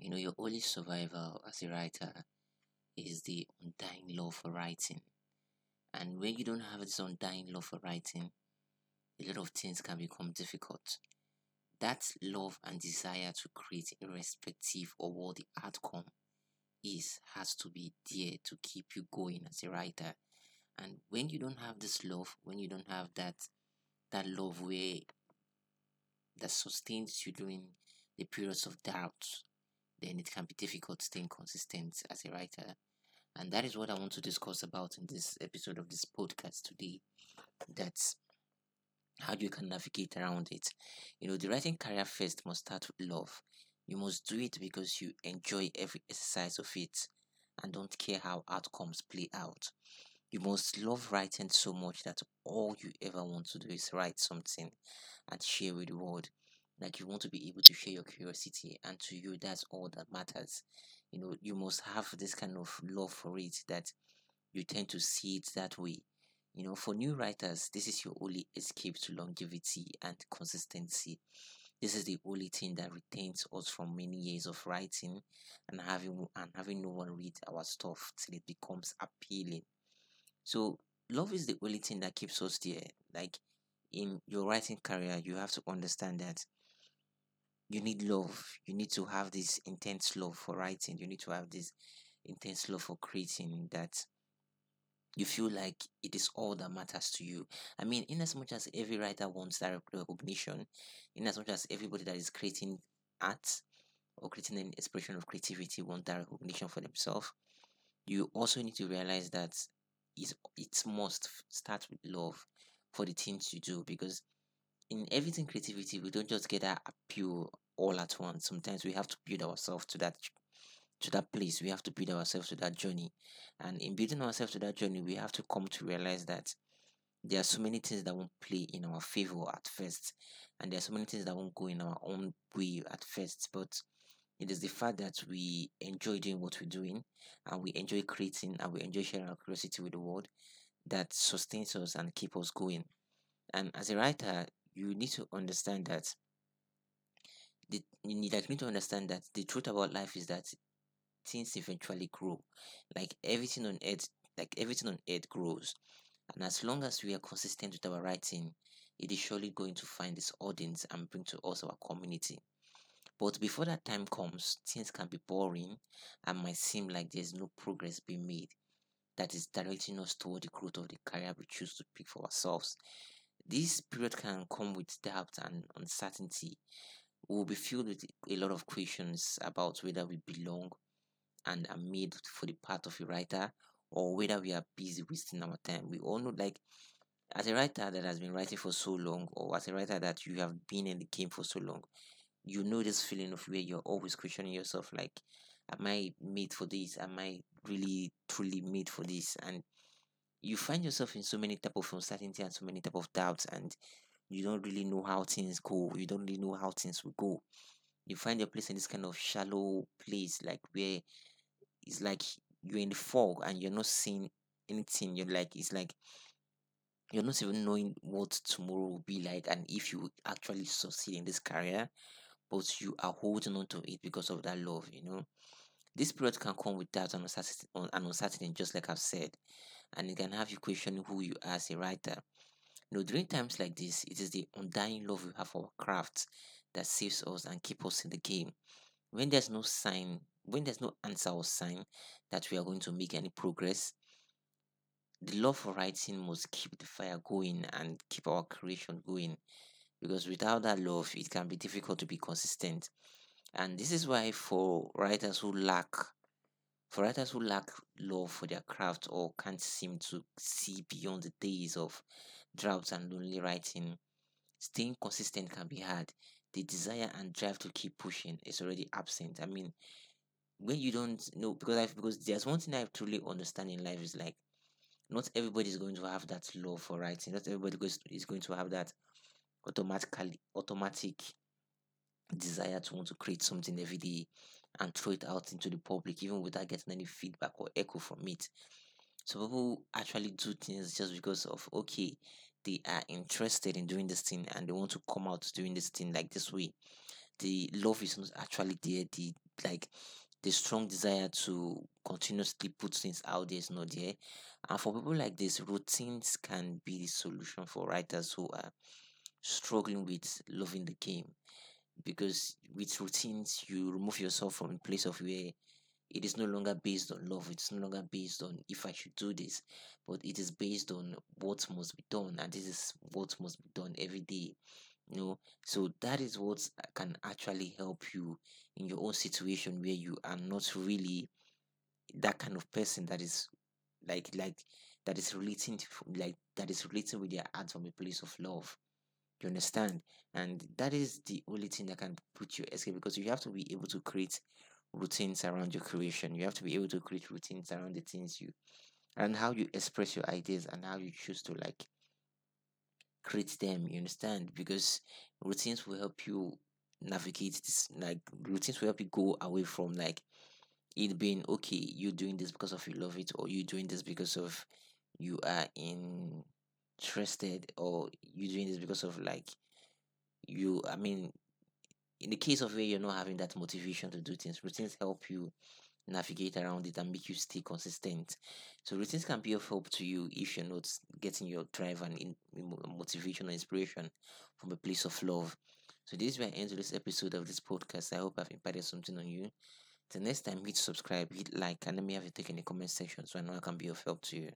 You know, your only survival as a writer is the undying love for writing. And when you don't have this undying love for writing, a lot of things can become difficult. That love and desire to create, irrespective of what the outcome is, has to be there to keep you going as a writer. And when you don't have this love, when you don't have that that love where that sustains you during the periods of doubt, then it can be difficult staying consistent as a writer. And that is what I want to discuss about in this episode of this podcast today. That's how you can navigate around it. You know, the writing career first must start with love. You must do it because you enjoy every exercise of it and don't care how outcomes play out. You must love writing so much that all you ever want to do is write something and share with the world. Like you want to be able to share your curiosity, and to you, that's all that matters. You know, you must have this kind of love for it that you tend to see it that way. You know, for new writers, this is your only escape to longevity and consistency. This is the only thing that retains us from many years of writing and having and having no one read our stuff till it becomes appealing. So love is the only thing that keeps us there. Like in your writing career, you have to understand that you need love. You need to have this intense love for writing. You need to have this intense love for creating that you feel like it is all that matters to you. I mean, in as much as every writer wants that recognition, in as much as everybody that is creating art or creating an expression of creativity want that recognition for themselves, you also need to realize that it must start with love for the things you do because in everything creativity we don't just get that appeal all at once. Sometimes we have to build ourselves to that to that place. We have to build ourselves to that journey. And in building ourselves to that journey we have to come to realize that there are so many things that won't play in our favor at first. And there are so many things that won't go in our own way at first. But it is the fact that we enjoy doing what we're doing and we enjoy creating and we enjoy sharing our curiosity with the world that sustains us and keep us going. And as a writer you need to understand that the, you need, like, need to understand that the truth about life is that things eventually grow. Like everything on earth, like everything on earth grows. And as long as we are consistent with our writing, it is surely going to find its audience and bring to us our community. But before that time comes, things can be boring and might seem like there's no progress being made that is directing us toward the growth of the career we choose to pick for ourselves. This period can come with doubt and uncertainty. We will be filled with a lot of questions about whether we belong and are made for the part of a writer or whether we are busy wasting our time. We all know, like, as a writer that has been writing for so long, or as a writer that you have been in the game for so long, you know this feeling of where you're always questioning yourself, like, am I made for this? Am I really truly made for this? And you find yourself in so many type of uncertainty and so many type of doubts, and you don't really know how things go. You don't really know how things will go. You find your place in this kind of shallow place, like where it's like you're in the fog and you're not seeing anything. You're like it's like you're not even knowing what tomorrow will be like and if you actually succeed in this career, but you are holding on to it because of that love, you know. This period can come with doubt and uncertainty, and uncertainty, just like I've said, and it can have you questioning who you are as a writer. You know, during times like this, it is the undying love we have for our craft that saves us and keeps us in the game. When there's no sign, when there's no answer or sign that we are going to make any progress, the love for writing must keep the fire going and keep our creation going. Because without that love, it can be difficult to be consistent. And this is why for writers who lack for writers who lack love for their craft or can't seem to see beyond the days of drought and lonely writing, staying consistent can be hard. The desire and drive to keep pushing is already absent. I mean, when you don't know, because I because there's one thing I truly understand in life is like, not everybody is going to have that love for writing. Not everybody is going to have that automatically automatic desire to want to create something every day and throw it out into the public even without getting any feedback or echo from it. So people actually do things just because of okay, they are interested in doing this thing and they want to come out doing this thing like this way. the love is not actually there the like the strong desire to continuously put things out there is not there and for people like this routines can be the solution for writers who are struggling with loving the game because with routines you remove yourself from a place of where it is no longer based on love it's no longer based on if i should do this but it is based on what must be done and this is what must be done every day you know? So that is what can actually help you in your own situation where you are not really that kind of person that is like like that is relating to, like that is relating with their heart from a place of love you understand? And that is the only thing that can put you escape because you have to be able to create routines around your creation. You have to be able to create routines around the things you and how you express your ideas and how you choose to like create them you understand? Because routines will help you navigate this like routines will help you go away from like it being okay You're doing this because of you love it or you're doing this because of you are interested or you're doing this because of like you i mean in the case of where you're not having that motivation to do things routines help you navigate around it and make you stay consistent so routines can be of help to you if you're not getting your drive and in, motivation or inspiration from a place of love so this is where I end this episode of this podcast. I hope I've imparted something on you. The next time, hit subscribe, hit like, and let me have you take in the comment section so I know I can be of help to you.